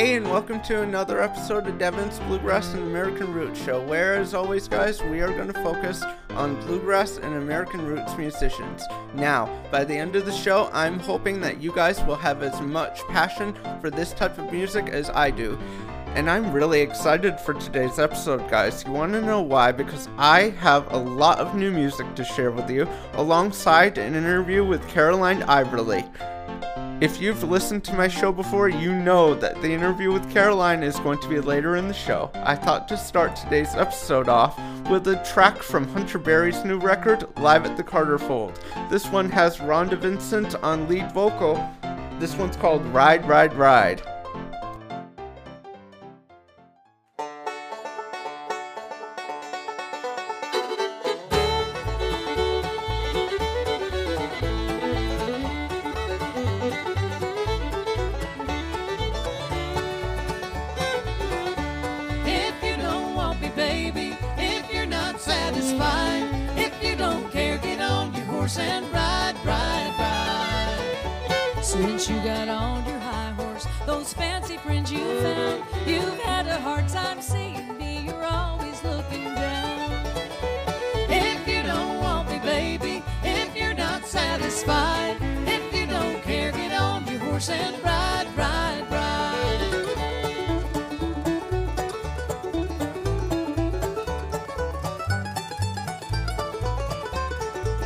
Hey, and welcome to another episode of Devin's Bluegrass and American Roots Show, where, as always, guys, we are going to focus on bluegrass and American roots musicians. Now, by the end of the show, I'm hoping that you guys will have as much passion for this type of music as I do. And I'm really excited for today's episode, guys. You want to know why? Because I have a lot of new music to share with you, alongside an interview with Carolyn Eyerly. If you've listened to my show before, you know that the interview with Caroline is going to be later in the show. I thought to start today's episode off with a track from Hunter Berry's new record, Live at the Carter Fold. This one has Rhonda Vincent on lead vocal. This one's called Ride, Ride, Ride.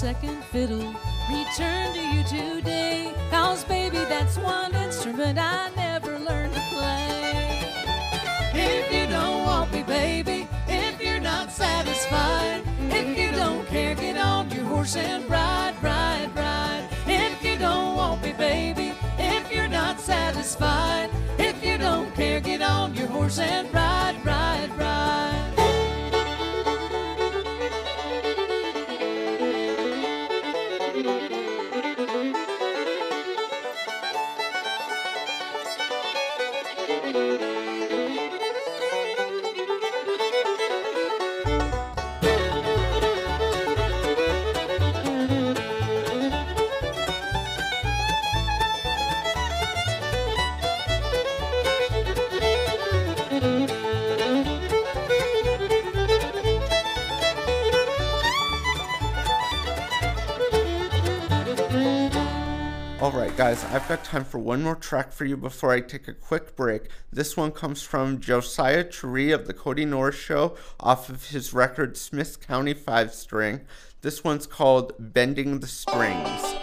second fiddle return to you today. Cause, baby, that's one instrument I never learned to play. If you don't want me, baby, if you're not satisfied, if you don't care, get on your horse and ride, ride, ride. If you don't want me, baby, if you're not satisfied, if you don't care, get on your horse and ride, ride, ride. Guys, I've got time for one more track for you before I take a quick break. This one comes from Josiah Tree of The Cody Norris Show off of his record Smith County 5 String. This one's called Bending the Strings.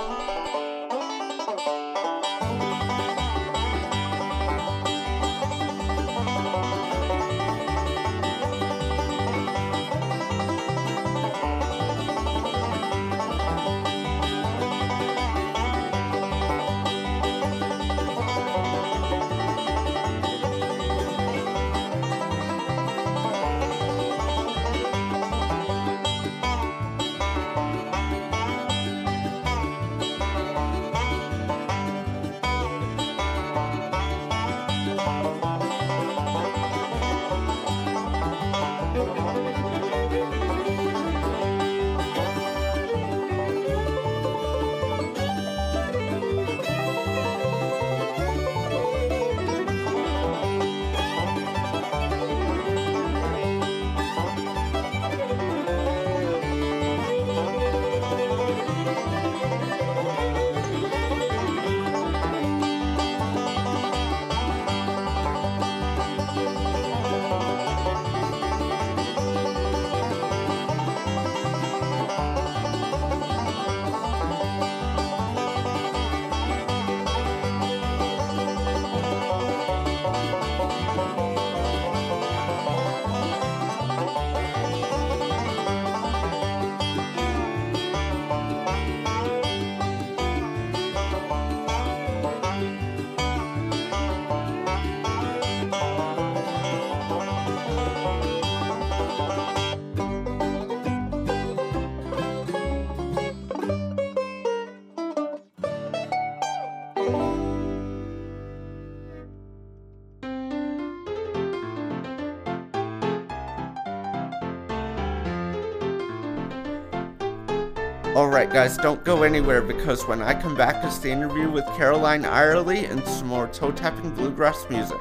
Alright, guys, don't go anywhere because when I come back, it's the interview with Carolyn Eyerly and some more toe tapping bluegrass music.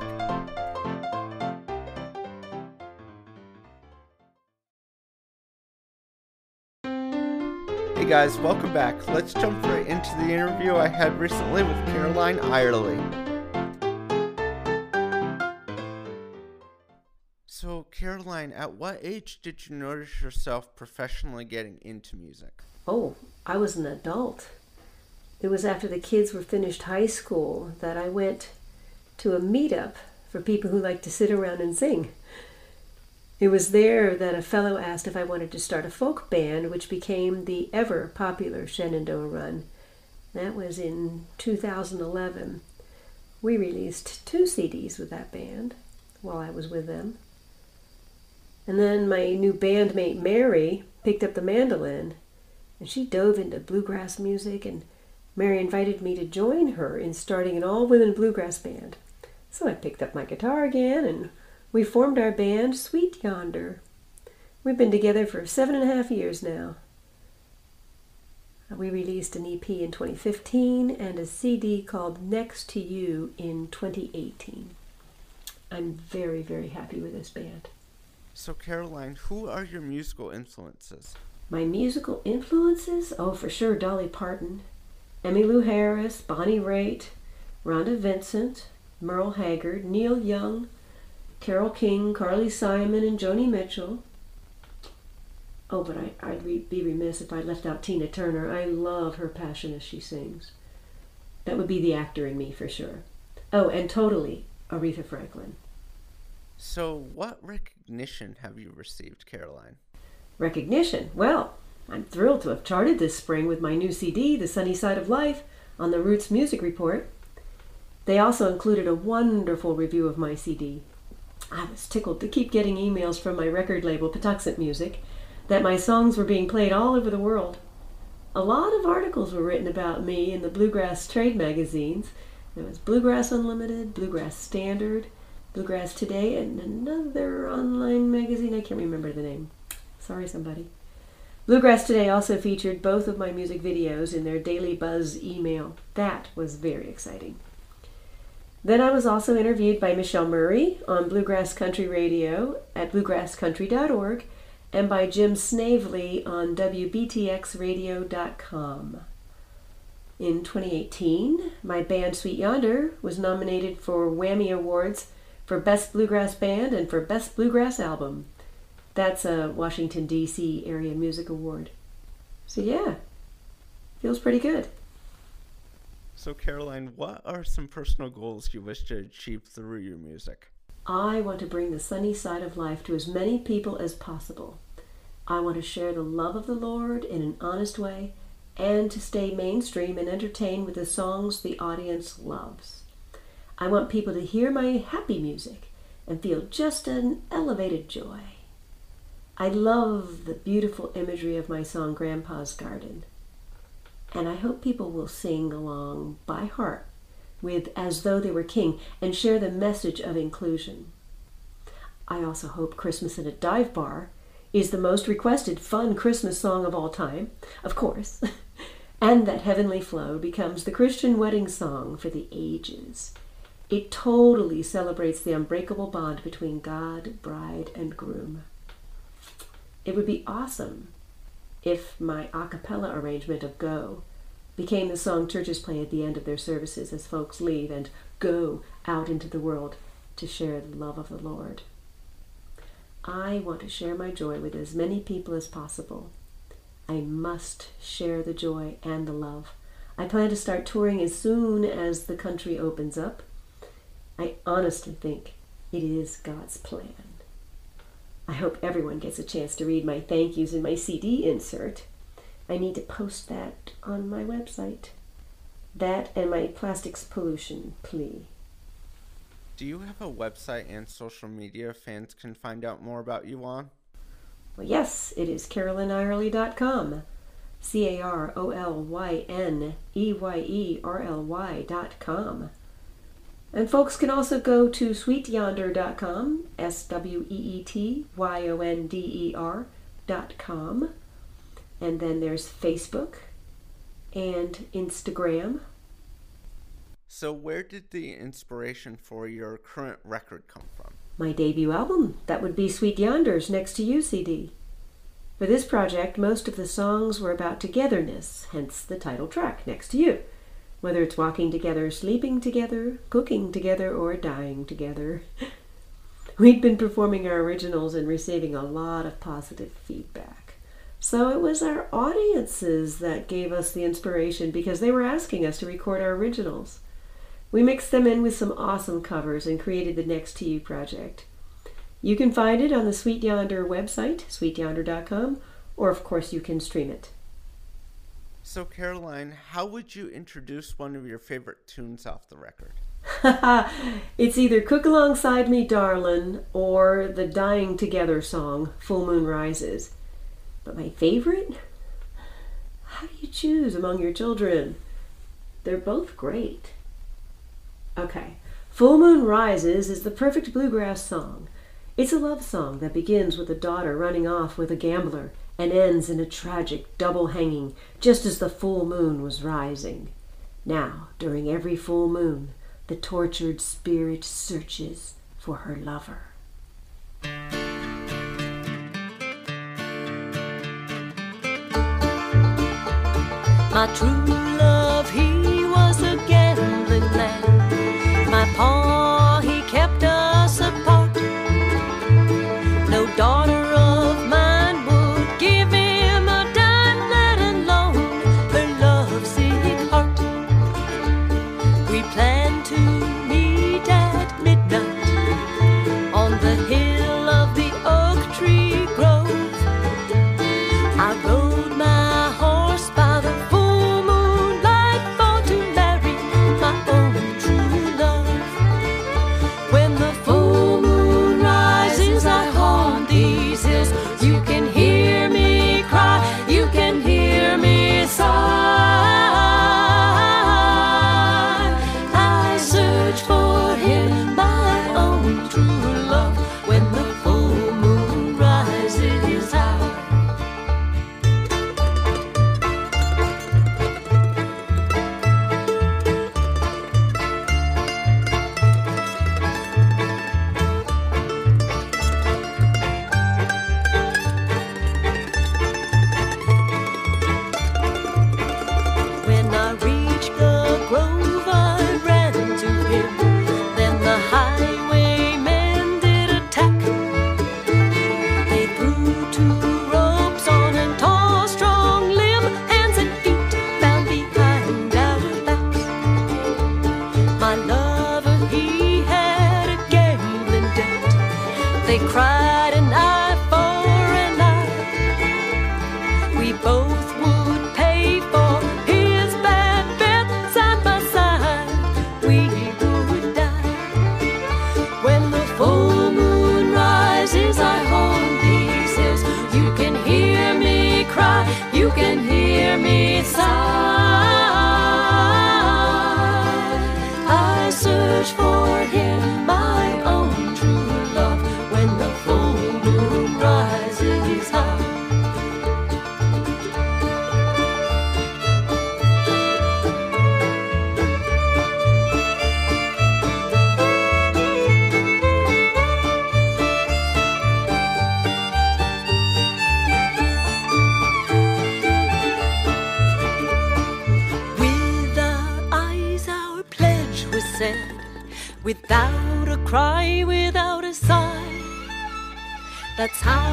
Hey guys, welcome back. Let's jump right into the interview I had recently with Carolyn Eyerly. So, Caroline, at what age did you notice yourself professionally getting into music? Oh, I was an adult. It was after the kids were finished high school that I went to a meetup for people who like to sit around and sing. It was there that a fellow asked if I wanted to start a folk band, which became the ever popular Shenandoah Run. That was in 2011. We released two CDs with that band while I was with them. And then my new bandmate Mary picked up the mandolin and she dove into bluegrass music and Mary invited me to join her in starting an all women bluegrass band. So I picked up my guitar again and we formed our band Sweet Yonder. We've been together for seven and a half years now. We released an EP in 2015 and a CD called Next to You in 2018. I'm very, very happy with this band. So, Caroline, who are your musical influences? My musical influences? Oh, for sure, Dolly Parton, Emmylou Harris, Bonnie Raitt, Rhonda Vincent, Merle Haggard, Neil Young, Carole King, Carly Simon, and Joni Mitchell. Oh, but I, I'd re- be remiss if I left out Tina Turner. I love her passion as she sings. That would be the actor in me for sure. Oh, and totally Aretha Franklin. So, what recognition have you received, Caroline? Recognition? Well, I'm thrilled to have charted this spring with my new CD, The Sunny Side of Life, on the Roots Music Report. They also included a wonderful review of my CD. I was tickled to keep getting emails from my record label, Patuxent Music, that my songs were being played all over the world. A lot of articles were written about me in the bluegrass trade magazines. There was Bluegrass Unlimited, Bluegrass Standard, Bluegrass Today, and another online magazine. I can't remember the name. Sorry, somebody. Bluegrass Today also featured both of my music videos in their Daily Buzz email. That was very exciting. Then I was also interviewed by Michelle Murray on Bluegrass Country Radio at bluegrasscountry.org and by Jim Snavely on WBTXradio.com. In 2018, my band Sweet Yonder was nominated for Wammie Awards for Best Bluegrass Band and for Best Bluegrass Album. That's a Washington, D.C. area music award. So, yeah, feels pretty good. So, Caroline, what are some personal goals you wish to achieve through your music? I want to bring the sunny side of life to as many people as possible. I want to share the love of the Lord in an honest way and to stay mainstream and entertain with the songs the audience loves. I want people to hear my happy music and feel just an elevated joy. I love the beautiful imagery of my song Grandpa's Garden, and I hope people will sing along by heart with As Though They Were King and share the message of inclusion. I also hope Christmas in a Dive Bar is the most requested fun Christmas song of all time, of course, and that Heavenly Flow becomes the Christian wedding song for the ages. It totally celebrates the unbreakable bond between God, bride, and groom. It would be awesome if my a cappella arrangement of Go became the song churches play at the end of their services as folks leave and go out into the world to share the love of the Lord. I want to share my joy with as many people as possible. I must share the joy and the love. I plan to start touring as soon as the country opens up. I honestly think it is God's plan. I hope everyone gets a chance to read my thank yous in my CD insert. I need to post that on my website. That and my plastics pollution plea. Do you have a website and social media fans can find out more about you on? Well, yes, it is carolyneyerly.com. C A R O L Y N E Y E R L Y.com. And folks can also go to sweetyonder.com, S W E E T Y O N D E R.com. And then there's Facebook and Instagram. So, where did the inspiration for your current record come from? My debut album, that would be Sweet Yonder's Next to You CD. For this project, most of the songs were about togetherness, hence the title track, Next to You. Whether it's walking together, sleeping together, cooking together, or dying together. We'd been performing our originals and receiving a lot of positive feedback. So it was our audiences that gave us the inspiration because they were asking us to record our originals. We mixed them in with some awesome covers and created the Next to You project. You can find it on the Sweet Yonder website, sweetyonder.com, or of course you can stream it. So, Caroline, how would you introduce one of your favorite tunes off the record? it's either Cook Alongside Me, Darlin', or the Dying Together song, Full Moon Rises. But my favorite? How do you choose among your children? They're both great. Okay, Full Moon Rises is the perfect bluegrass song. It's a love song that begins with a daughter running off with a gambler and ends in a tragic double hanging just as the full moon was rising. Now, during every full moon, the tortured spirit searches for her lover. My true That's how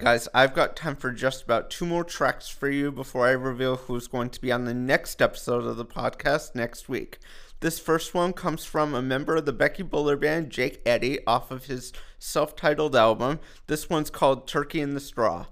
guys, I've got time for just about two more tracks for you before I reveal who's going to be on the next episode of the podcast next week. This first one comes from a member of the Becky Buller Band, Jake Eddy, off of his self titled album. This one's called Turkey in the Straw.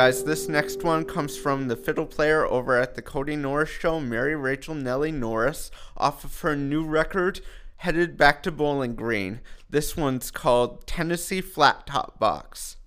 Guys, this next one comes from the fiddle player over at the Cody Norris Show, Mary Rachel Nellie Norris, off of her new record, Headed Back to Bowling Green. This one's called Tennessee Flat Top Box.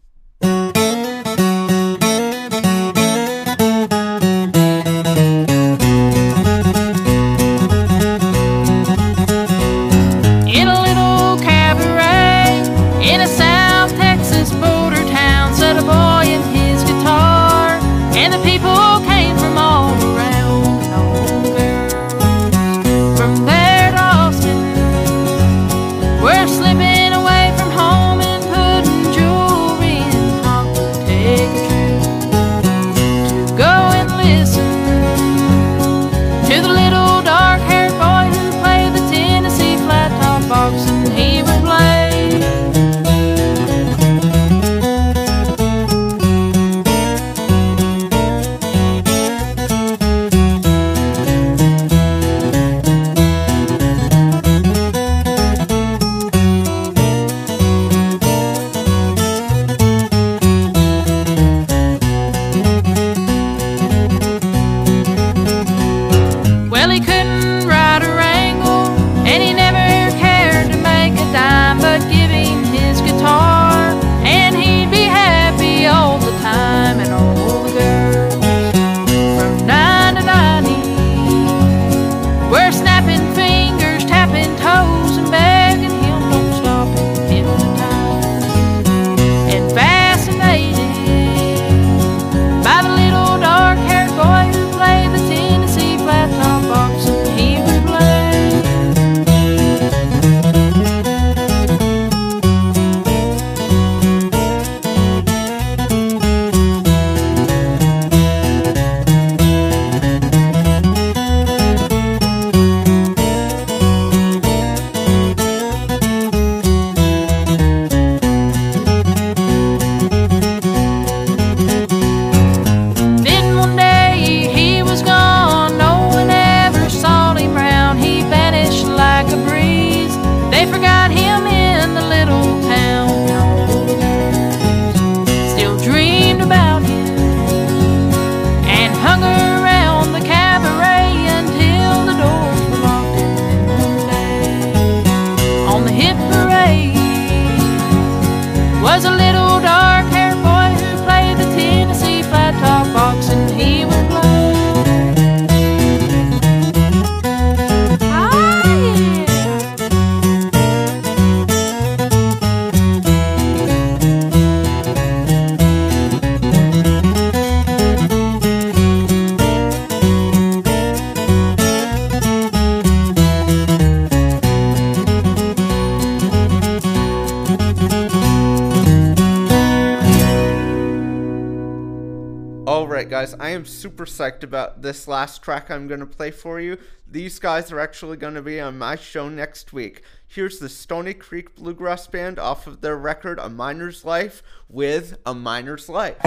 Guys, I am super psyched about this last track I'm going to play for you. These guys are actually going to be on my show next week. Here's the Stony Creek Bluegrass Band off of their record A Miner's Life with A Miner's Life.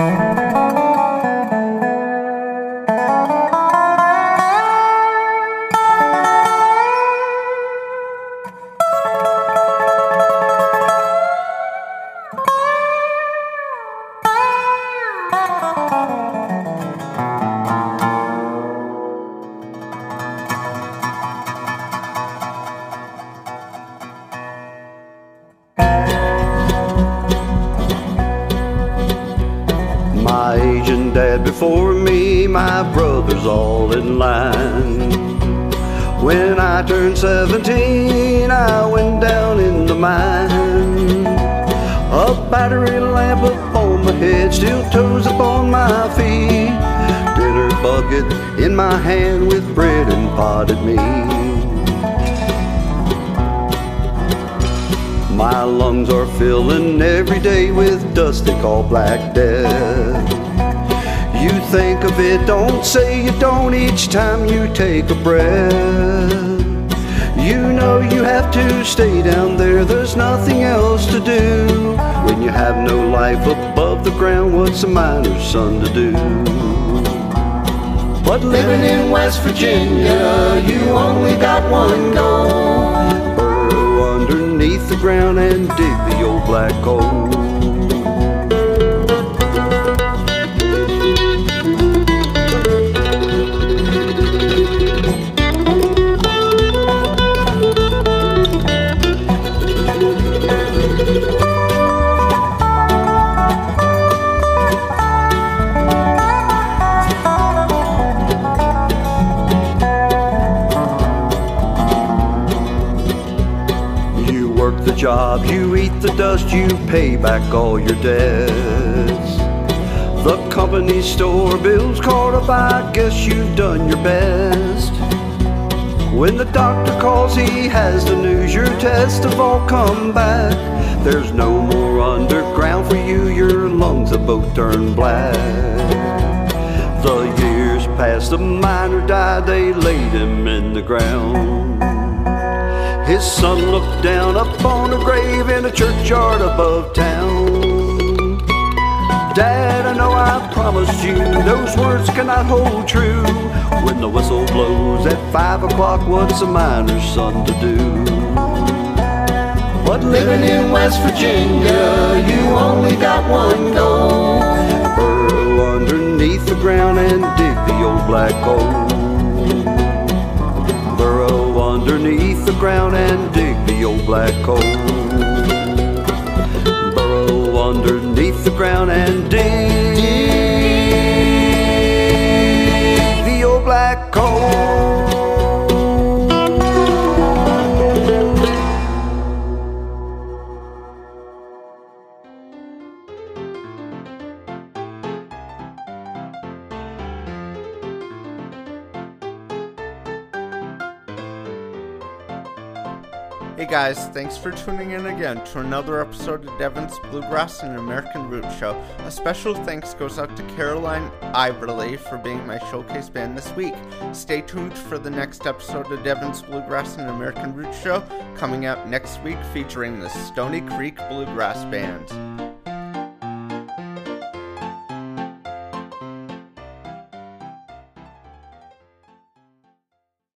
Aging dad before me, my brothers all in line. When I turned 17, I went down in the mine. A battery lamp upon my head, steel toes upon my feet. Dinner bucket in my hand with bread and potted meat. My lungs are filling every day with dust they call black death. You think of it, don't say you don't each time you take a breath. You know you have to stay down there, there's nothing else to do. When you have no life above the ground, what's a miner's son to do? But living in West Virginia, you only got one goal. Burrow underneath the ground and dig the old black coal. You eat the dust, you pay back all your debts. The company store bills caught up, I guess you've done your best. When the doctor calls, he has the news, your tests have all come back. There's no more underground for you, your lungs have both turned black. The years passed, the miner died, they laid him in the ground. His son looked down upon a grave in a churchyard above town. Dad, I know I promised you those words cannot hold true. When the whistle blows at five o'clock, what's a miner's son to do? But living in West Virginia, you only got one goal. Burrow underneath the ground and dig the old black hole. Underneath the ground and dig the old black coal. Burrow underneath the ground and dig guys, thanks for tuning in again to another episode of Devon's Bluegrass and American Root Show. A special thanks goes out to Carolyn Eyerly for being my showcase band this week. Stay tuned for the next episode of Devon's Bluegrass and American Root Show coming out next week featuring the Stony Creek Bluegrass Band.